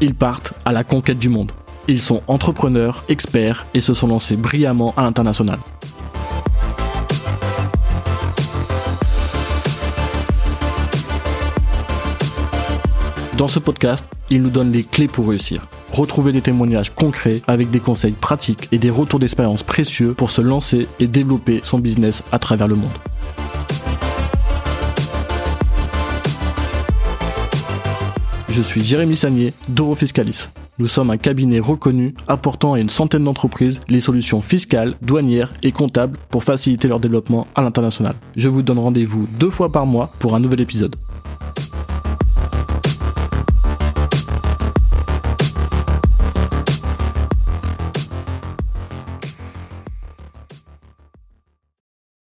ils partent à la conquête du monde. Ils sont entrepreneurs, experts et se sont lancés brillamment à l'international. Dans ce podcast, ils nous donnent les clés pour réussir. Retrouvez des témoignages concrets avec des conseils pratiques et des retours d'expérience précieux pour se lancer et développer son business à travers le monde. Je suis Jérémy Sagnier d'Eurofiscalis. Nous sommes un cabinet reconnu apportant à une centaine d'entreprises les solutions fiscales, douanières et comptables pour faciliter leur développement à l'international. Je vous donne rendez-vous deux fois par mois pour un nouvel épisode.